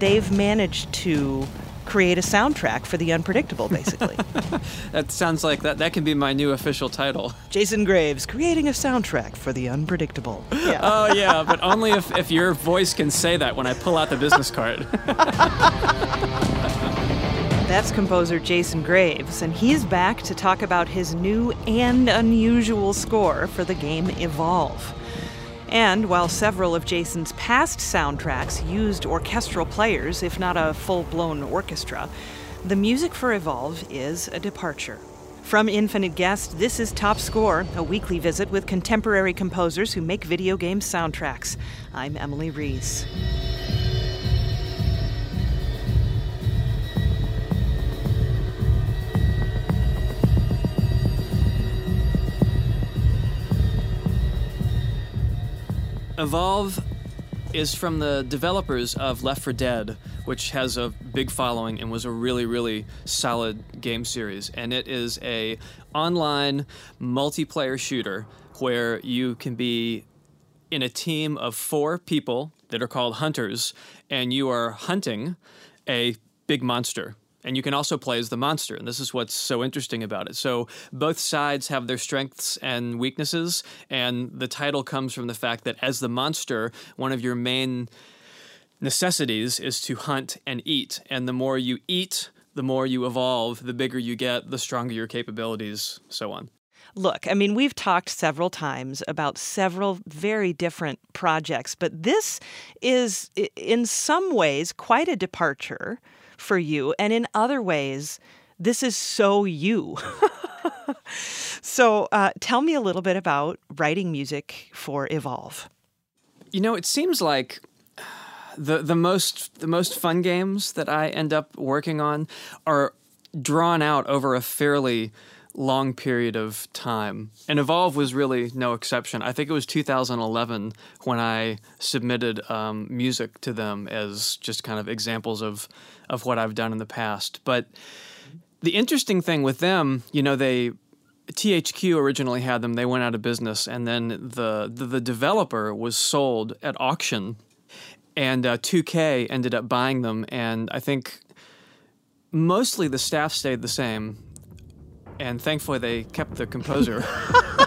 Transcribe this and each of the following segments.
they've managed to create a soundtrack for the unpredictable, basically. that sounds like that. That can be my new official title. Jason Graves creating a soundtrack for the unpredictable. Yeah. oh yeah, but only if, if your voice can say that when I pull out the business card. That's composer Jason Graves, and he's back to talk about his new and unusual score for the game Evolve. And while several of Jason's past soundtracks used orchestral players, if not a full blown orchestra, the music for Evolve is a departure. From Infinite Guest, this is Top Score, a weekly visit with contemporary composers who make video game soundtracks. I'm Emily Reese. Evolve is from the developers of Left 4 Dead, which has a big following and was a really really solid game series. And it is a online multiplayer shooter where you can be in a team of 4 people that are called hunters and you are hunting a big monster and you can also play as the monster and this is what's so interesting about it. So both sides have their strengths and weaknesses and the title comes from the fact that as the monster one of your main necessities is to hunt and eat. And the more you eat the more you evolve the bigger you get the stronger your capabilities so on. Look, I mean, we've talked several times about several very different projects, but this is, in some ways, quite a departure for you. And in other ways, this is so you. so uh, tell me a little bit about writing music for Evolve. You know, it seems like the the most the most fun games that I end up working on are drawn out over a fairly long period of time. And Evolve was really no exception. I think it was 2011 when I submitted um, music to them as just kind of examples of, of what I've done in the past. But the interesting thing with them, you know, they THQ originally had them. They went out of business, and then the the, the developer was sold at auction, and uh, 2K ended up buying them. And I think mostly the staff stayed the same and thankfully they kept the composer.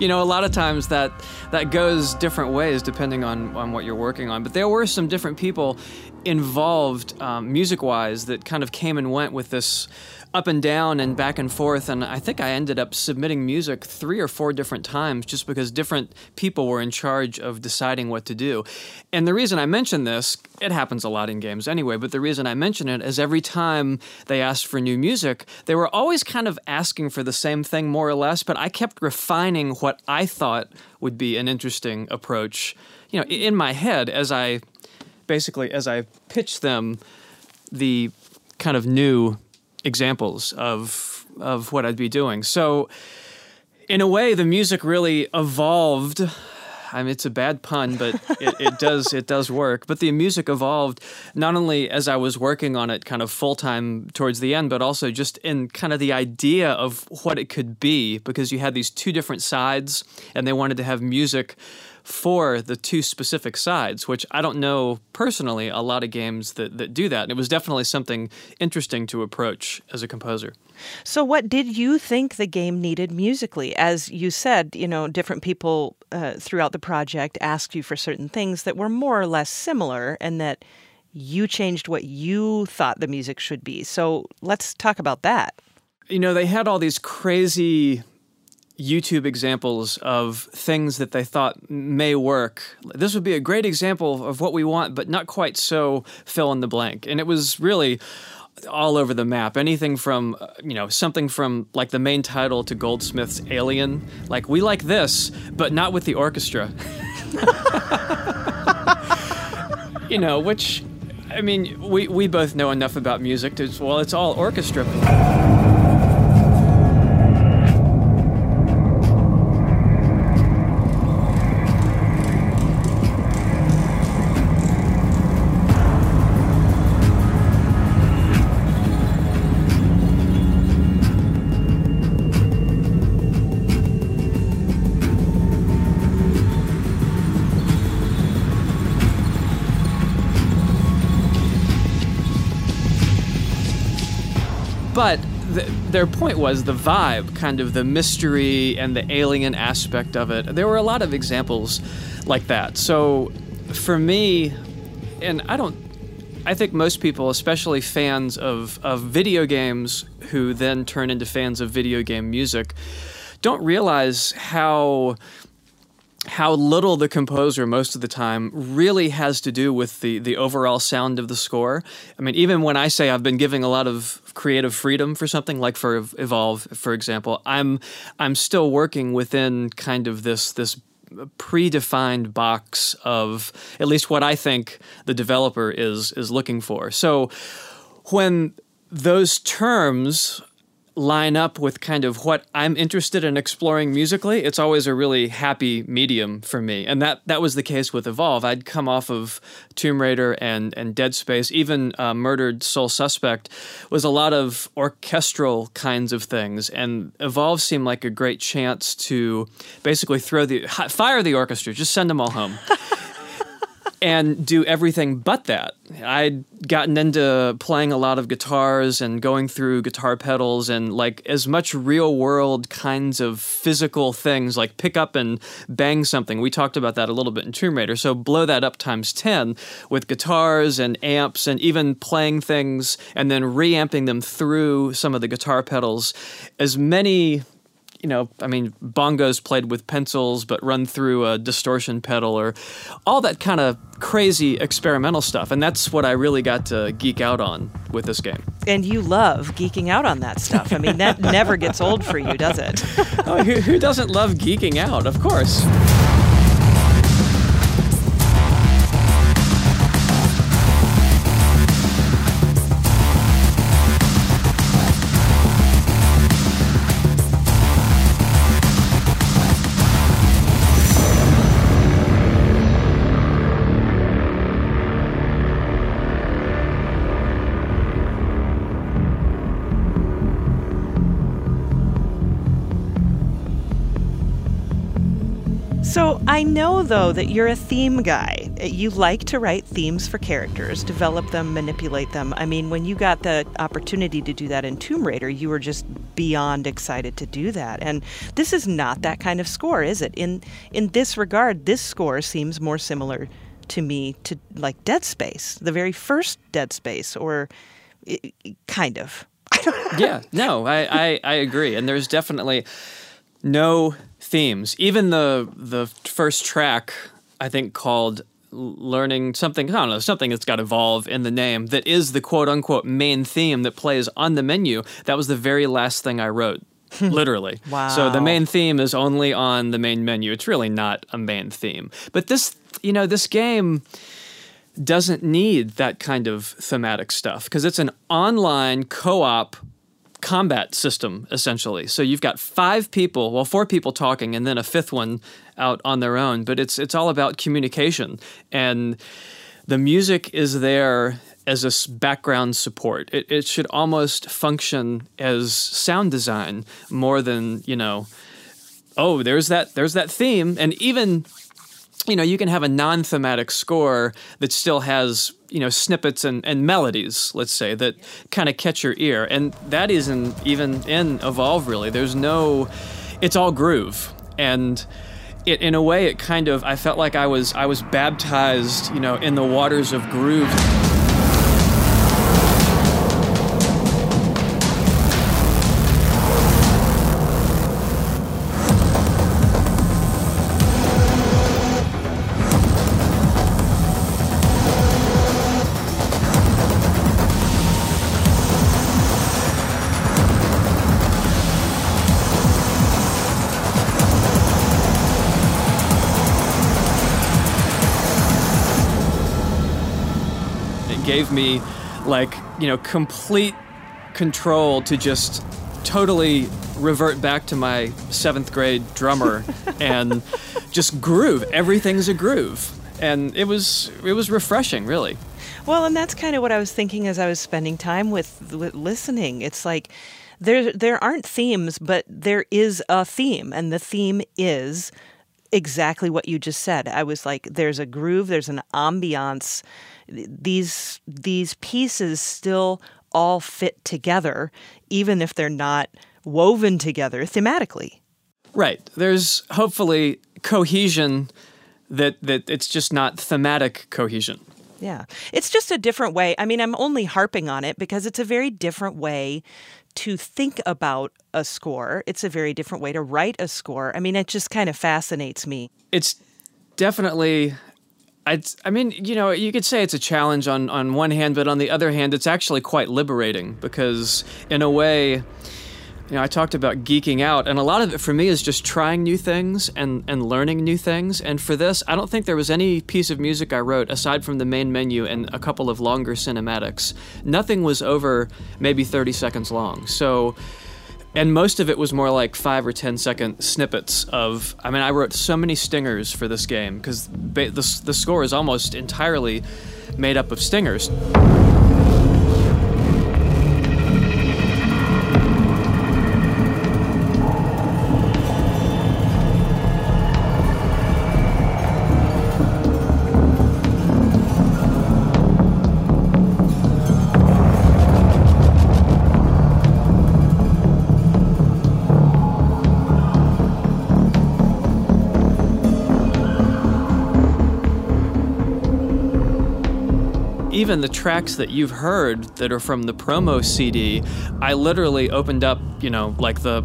you know, a lot of times that that goes different ways depending on on what you're working on. But there were some different people involved um, music wise that kind of came and went with this up and down and back and forth. And I think I ended up submitting music three or four different times just because different people were in charge of deciding what to do. And the reason I mention this, it happens a lot in games anyway, but the reason I mention it is every time they asked for new music, they were always kind of asking for the same thing more or less, but I kept refining what I thought would be an interesting approach. You know, in my head as I basically as I pitched them the kind of new examples of of what I'd be doing. So in a way the music really evolved I mean, it's a bad pun, but it, it, does it does work. But the music evolved not only as I was working on it, kind of full time towards the end, but also just in kind of the idea of what it could be, because you had these two different sides, and they wanted to have music for the two specific sides, which I don't know personally a lot of games that, that do that. And it was definitely something interesting to approach as a composer. So, what did you think the game needed musically? As you said, you know, different people uh, throughout the project asked you for certain things that were more or less similar, and that you changed what you thought the music should be. So, let's talk about that. You know, they had all these crazy YouTube examples of things that they thought may work. This would be a great example of what we want, but not quite so fill in the blank. And it was really all over the map. Anything from, uh, you know, something from like the main title to Goldsmith's Alien. Like, we like this, but not with the orchestra. you know, which I mean, we, we both know enough about music to, well, it's all orchestra. But th- their point was the vibe, kind of the mystery and the alien aspect of it. There were a lot of examples like that. So for me, and I don't, I think most people, especially fans of, of video games who then turn into fans of video game music, don't realize how how little the composer most of the time really has to do with the the overall sound of the score. I mean, even when I say I've been giving a lot of creative freedom for something like for Evolve, for example, I'm I'm still working within kind of this this predefined box of at least what I think the developer is is looking for. So when those terms line up with kind of what I'm interested in exploring musically, it's always a really happy medium for me. And that that was the case with Evolve. I'd come off of Tomb Raider and and Dead Space, even uh, Murdered Soul Suspect was a lot of orchestral kinds of things, and Evolve seemed like a great chance to basically throw the fire the orchestra, just send them all home. and do everything but that. I'd gotten into playing a lot of guitars and going through guitar pedals and like as much real world kinds of physical things like pick up and bang something. We talked about that a little bit in Tomb Raider. So blow that up times 10 with guitars and amps and even playing things and then reamping them through some of the guitar pedals. As many you know, I mean, bongos played with pencils but run through a distortion pedal or all that kind of crazy experimental stuff. And that's what I really got to geek out on with this game. And you love geeking out on that stuff. I mean, that never gets old for you, does it? oh, who, who doesn't love geeking out? Of course. I know, though, that you're a theme guy. You like to write themes for characters, develop them, manipulate them. I mean, when you got the opportunity to do that in Tomb Raider, you were just beyond excited to do that. And this is not that kind of score, is it? In in this regard, this score seems more similar to me to like Dead Space, the very first Dead Space, or kind of. yeah, no, I, I, I agree. And there's definitely no themes. Even the the first track, I think called learning something I don't know something that's got evolve in the name that is the quote unquote main theme that plays on the menu. That was the very last thing I wrote. Hmm. literally. Wow. So the main theme is only on the main menu. It's really not a main theme. But this, you know, this game doesn't need that kind of thematic stuff because it's an online co-op combat system essentially. So you've got five people, well, four people talking, and then a fifth one out on their own. But it's it's all about communication, and the music is there as a background support. It, it should almost function as sound design more than you know. Oh, there's that there's that theme, and even you know you can have a non-thematic score that still has you know snippets and, and melodies let's say that kind of catch your ear. And that isn't even in evolve really. There's no it's all groove. And it, in a way it kind of i felt like i was i was baptized you know in the waters of groove gave me like you know complete control to just totally revert back to my seventh grade drummer and just groove. Everything's a groove, and it was it was refreshing, really. Well, and that's kind of what I was thinking as I was spending time with, with listening. It's like there there aren't themes, but there is a theme, and the theme is exactly what you just said. I was like, there's a groove, there's an ambiance. These these pieces still all fit together, even if they're not woven together thematically. Right. There's hopefully cohesion that that it's just not thematic cohesion. Yeah. It's just a different way. I mean, I'm only harping on it because it's a very different way to think about a score. It's a very different way to write a score. I mean, it just kind of fascinates me. It's definitely I, I mean, you know, you could say it's a challenge on, on one hand, but on the other hand, it's actually quite liberating because, in a way, you know, I talked about geeking out, and a lot of it for me is just trying new things and, and learning new things. And for this, I don't think there was any piece of music I wrote aside from the main menu and a couple of longer cinematics. Nothing was over maybe 30 seconds long. So, and most of it was more like five or ten second snippets of. I mean, I wrote so many stingers for this game because the, the score is almost entirely made up of stingers. Even the tracks that you've heard that are from the promo CD, I literally opened up, you know, like the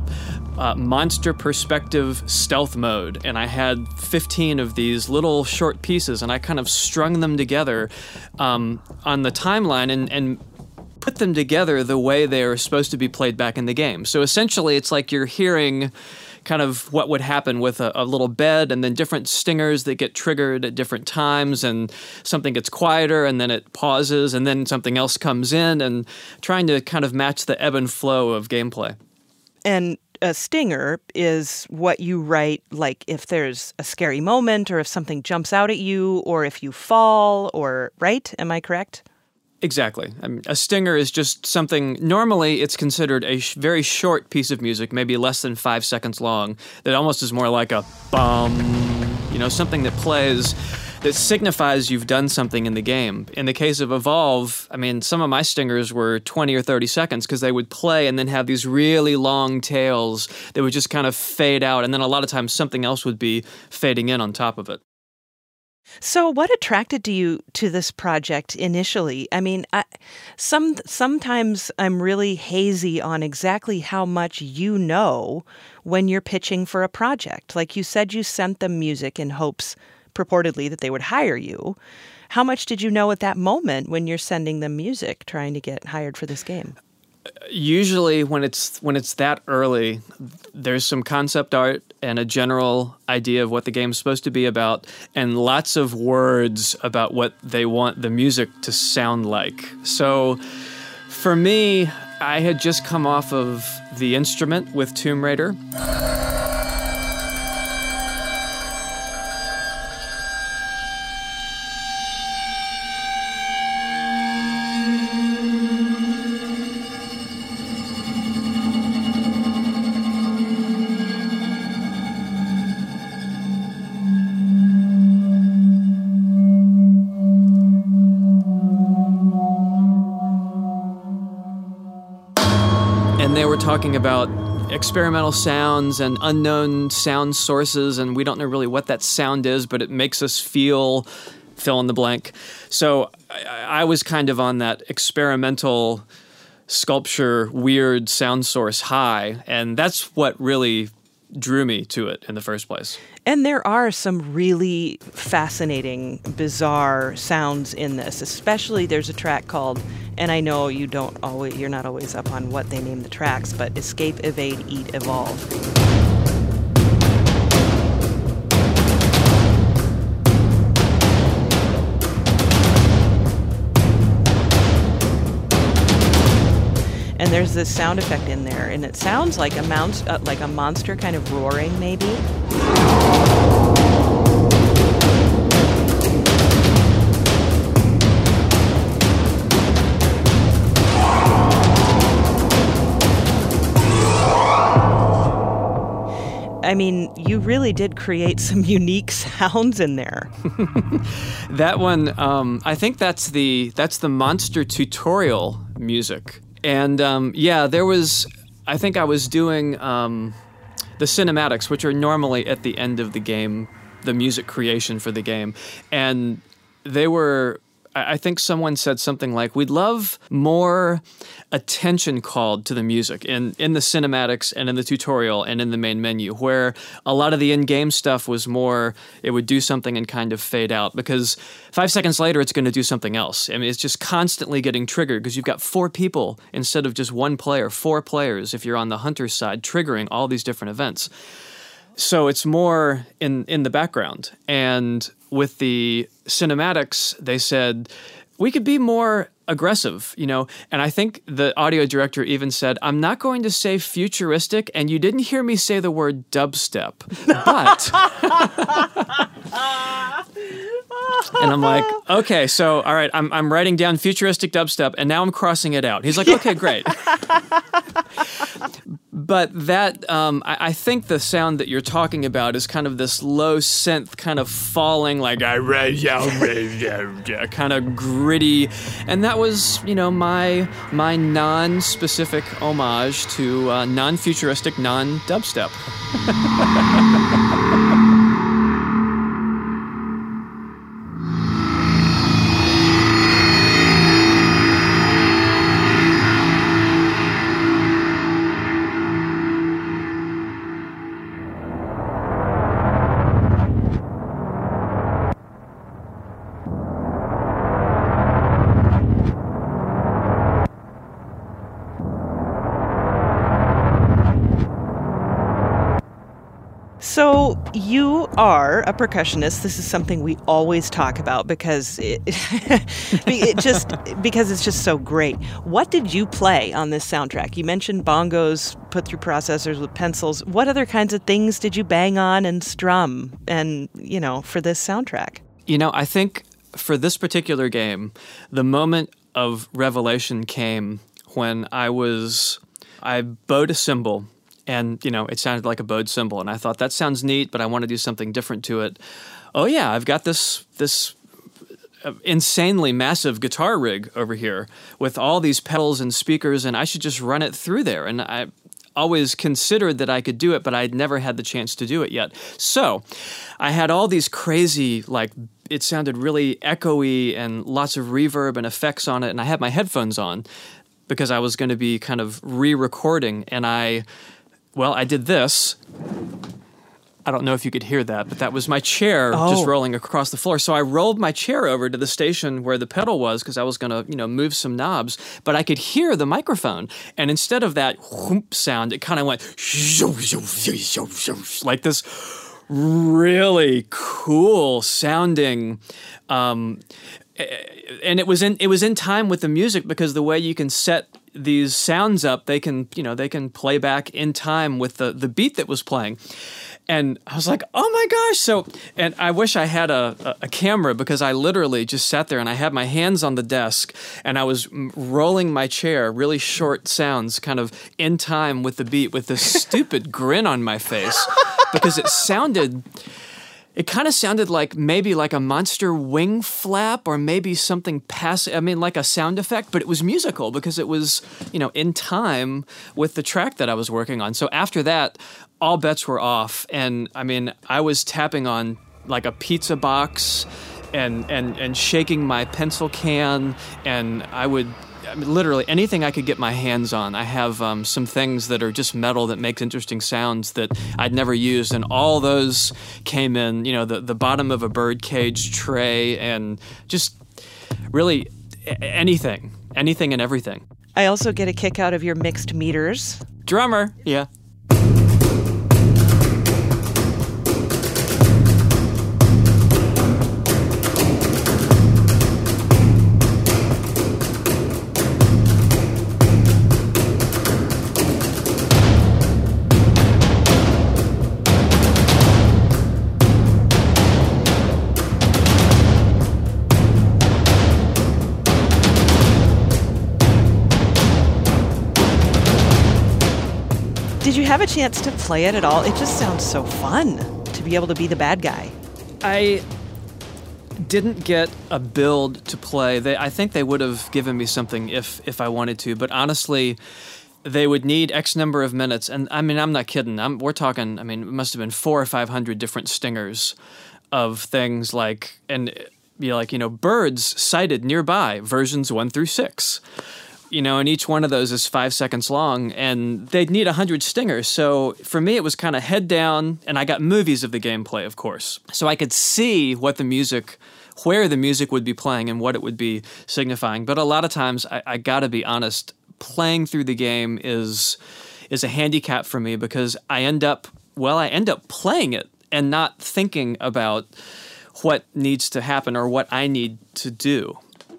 uh, monster perspective stealth mode, and I had 15 of these little short pieces, and I kind of strung them together um, on the timeline and, and put them together the way they are supposed to be played back in the game. So essentially, it's like you're hearing kind of what would happen with a, a, little bed and then different stingers that get triggered at different times and something gets quieter and then it pauses and then something else comes in and trying to kind of match the ebb and flow of gameplay. And a stinger is what you write like if there's a scary moment or if something jumps out at you or if you fall or right am i correct Exactly. I mean, a stinger is just something. Normally, it's considered a sh- very short piece of music, maybe less than five seconds long. That almost is more like a bum. You know, something that plays that signifies you've done something in the game. In the case of Evolve, I mean, some of my stingers were 20 or 30 seconds because they would play and then have these really long tails that would just kind of fade out. And then a lot of times something else would be fading in on top of it. So, what attracted you to this project initially? I mean, I, some sometimes I'm really hazy on exactly how much you know when you're pitching for a project. Like you said, you sent them music in hopes, purportedly, that they would hire you. How much did you know at that moment when you're sending them music, trying to get hired for this game? usually when it's when it's that early there's some concept art and a general idea of what the game's supposed to be about and lots of words about what they want the music to sound like. So for me i had just come off of the instrument with tomb raider talking about experimental sounds and unknown sound sources, and we don't know really what that sound is, but it makes us feel fill in the blank. So I, I was kind of on that experimental sculpture, weird sound source high, and that's what really drew me to it in the first place. And there are some really fascinating, bizarre sounds in this. Especially there's a track called, and I know you don't always, you're not always up on what they name the tracks, but Escape, Evade, Eat, Evolve. There's this sound effect in there, and it sounds like a mount, uh, like a monster kind of roaring, maybe. I mean, you really did create some unique sounds in there. that one, um, I think that's the that's the monster tutorial music, and um, yeah, there was. I think I was doing um, the cinematics, which are normally at the end of the game, the music creation for the game, and they were I think someone said something like, "We'd love more attention called to the music in in the cinematics and in the tutorial and in the main menu, where a lot of the in-game stuff was more it would do something and kind of fade out because five seconds later it's going to do something else. I mean, it's just constantly getting triggered because you've got four people instead of just one player, four players if you're on the hunter side, triggering all these different events." So it's more in in the background and with the cinematics, they said we could be more aggressive, you know. And I think the audio director even said, I'm not going to say futuristic, and you didn't hear me say the word dubstep. But. and I'm like, okay, so all right, I'm, I'm writing down futuristic dubstep, and now I'm crossing it out. He's like, okay, great. but that um, I, I, think the sound that you're talking about is kind of this low synth, kind of falling, like I re kind of gritty, and that was you know my my non-specific homage to uh, non-futuristic, non-dubstep. So you are a percussionist. This is something we always talk about because it, it just because it's just so great. What did you play on this soundtrack? You mentioned bongos put through processors with pencils. What other kinds of things did you bang on and strum and, you know, for this soundtrack? You know, I think for this particular game, the moment of revelation came when I was I bowed a cymbal and you know it sounded like a bowed cymbal and i thought that sounds neat but i want to do something different to it oh yeah i've got this this uh, insanely massive guitar rig over here with all these pedals and speakers and i should just run it through there and i always considered that I could do it, but I'd never had the chance to do it yet. So I had all these crazy, like, it sounded really echoey and lots of reverb and effects on it, and I had my headphones on because I was going to be kind of re recording, and I well, I did this. I don't know if you could hear that, but that was my chair oh. just rolling across the floor. So I rolled my chair over to the station where the pedal was because I was going to, you know, move some knobs, but I could hear the microphone. And instead of that whoop sound, it kind of went like this really cool sounding um, and it was in it was in time with the music because the way you can set these sounds up, they can you know they can play back in time with the the beat that was playing. And I was like, oh my gosh. So, and I wish I had a, a, camera because I literally just sat there and I had my hands on the desk and I was rolling my chair, really short sounds, kind of in time with the beat with this stupid grin on my face because it sounded it kind of sounded like maybe like a monster wing flap or maybe something passive. I mean, like a sound effect, but it was musical because it was, you know, in time with the track that I was working on. So after that, all bets were off. And I mean, I was tapping on like a pizza box and, and, and shaking my pencil can, and I would I mean, literally anything I could get my hands on. I have um, some things that are just metal that makes interesting sounds that I'd never used, and all those came in. You know, the the bottom of a birdcage tray, and just really anything, anything and everything. I also get a kick out of your mixed meters. Drummer, yeah. Have a chance to play it at all? It just sounds so fun to be able to be the bad guy. I didn't get a build to play. They, I think they would have given me something if if I wanted to, but honestly, they would need X number of minutes. And I mean, I'm not kidding. I'm, we're talking. I mean, it must have been four or five hundred different stingers of things like and be like you know birds sighted nearby versions one through six you know, and each one of those is five seconds long, and they'd need 100 stingers. So for me, it was kind of head down, and I got movies of the gameplay, of course. So I could see what the music, where the music would be playing and what it would be signifying. But a lot of times, I, I gotta be honest, playing through the game is is a handicap for me because I end up, well, I end up playing it and not thinking about what needs to happen or what I need to do.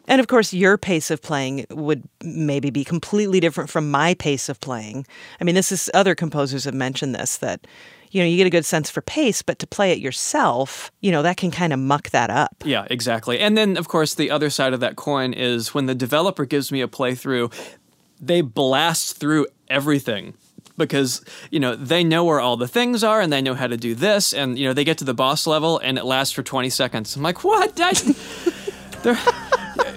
And of course, your pace of playing would maybe be completely different from my pace of playing. I mean, this is other composers have mentioned this that you know, you get a good sense for pace, but to play it yourself, you know, that can kind of muck that up. Yeah, exactly. And then, of course, the other side of that coin is when the developer gives me a playthrough, they blast through everything because you know they know where all the things are and they know how to do this and you know they get to the boss level and it lasts for 20 seconds i'm like what I,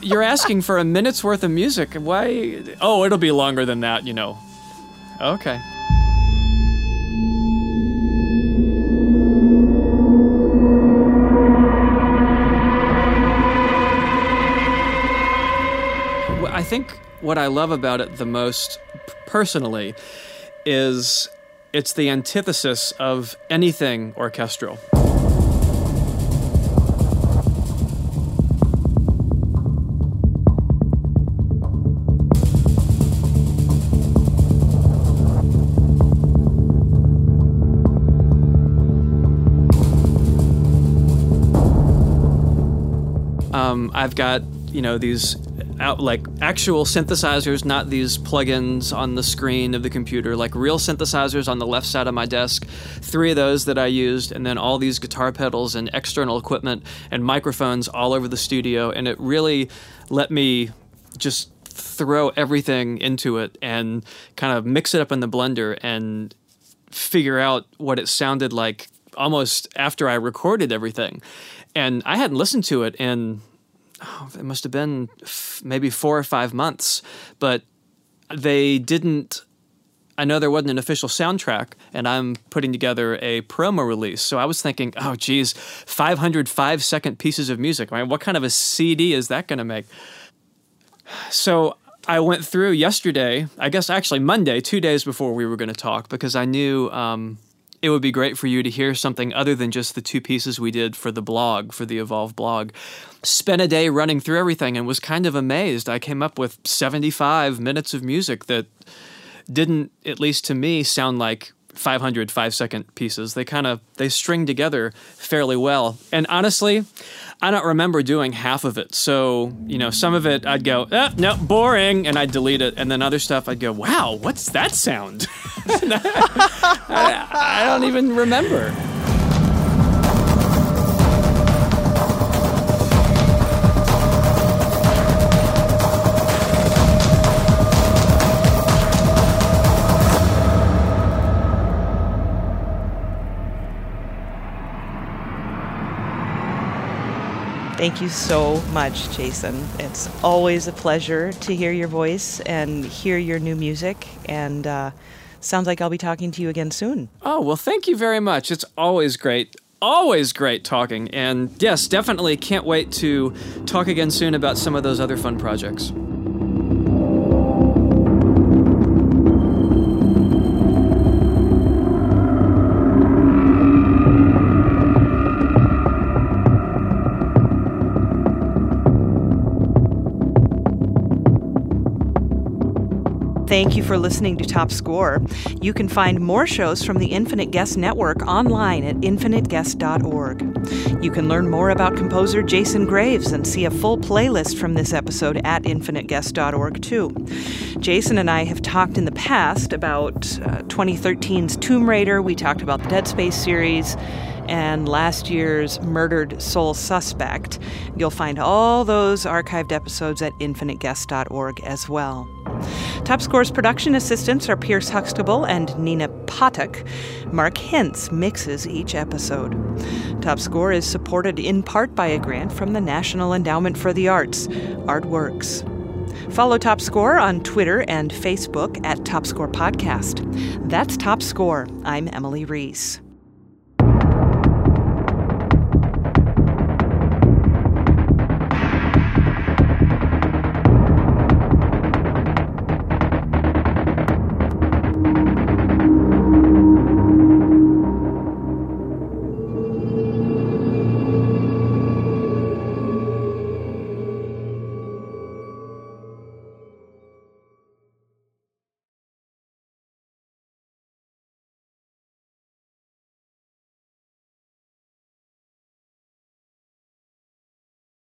you're asking for a minute's worth of music. Why? Oh, it'll be longer than that, you know. Okay. I think what I love about it the most personally is it's the antithesis of anything orchestral. I've got you know these out like actual synthesizers, not these plugins on the screen of the computer, like real synthesizers on the left side of my desk. Three of those that I used, and then all these guitar pedals and external equipment and microphones all over the studio, and it really let me just throw everything into it and kind of mix it up in the blender and figure out what it sounded like almost after I recorded everything. And I hadn't listened to it in oh, it must have been f- maybe four or five months, but they didn't. I know there wasn't an official soundtrack, and I'm putting together a promo release. So I was thinking, oh, geez, 505 second pieces of music. I mean, what kind of a CD is that going to make? So I went through yesterday, I guess actually Monday, two days before we were going to talk, because I knew um, it would be great for you to hear something other than just the two pieces we did for the blog, for the Evolve blog. Spent a day running through everything and was kind of amazed. I came up with 75 minutes of music that didn't, at least to me, sound like 500 five second pieces. They kind of they string together fairly well. And honestly, I don't remember doing half of it. So, you know, some of it I'd go, ah, no, boring, and I'd delete it. And then other stuff I'd go, wow, what's that sound? I, I don't even remember. Thank you so much, Jason. It's always a pleasure to hear your voice and hear your new music. And uh, sounds like I'll be talking to you again soon. Oh, well, thank you very much. It's always great. Always great talking. And yes, definitely can't wait to talk again soon about some of those other fun projects. Thank you for listening to Top Score. You can find more shows from the Infinite Guest Network online at infiniteguest.org. You can learn more about composer Jason Graves and see a full playlist from this episode at infiniteguest.org, too. Jason and I have talked in the past about uh, 2013's Tomb Raider, we talked about the Dead Space series and last year's Murdered Soul Suspect. You'll find all those archived episodes at infiniteguest.org as well. Top Score's production assistants are Pierce Huxtable and Nina Patek. Mark Hintz mixes each episode. Top Score is supported in part by a grant from the National Endowment for the Arts, Artworks. Follow Top Score on Twitter and Facebook at Top Score Podcast. That's Top Score. I'm Emily Reese.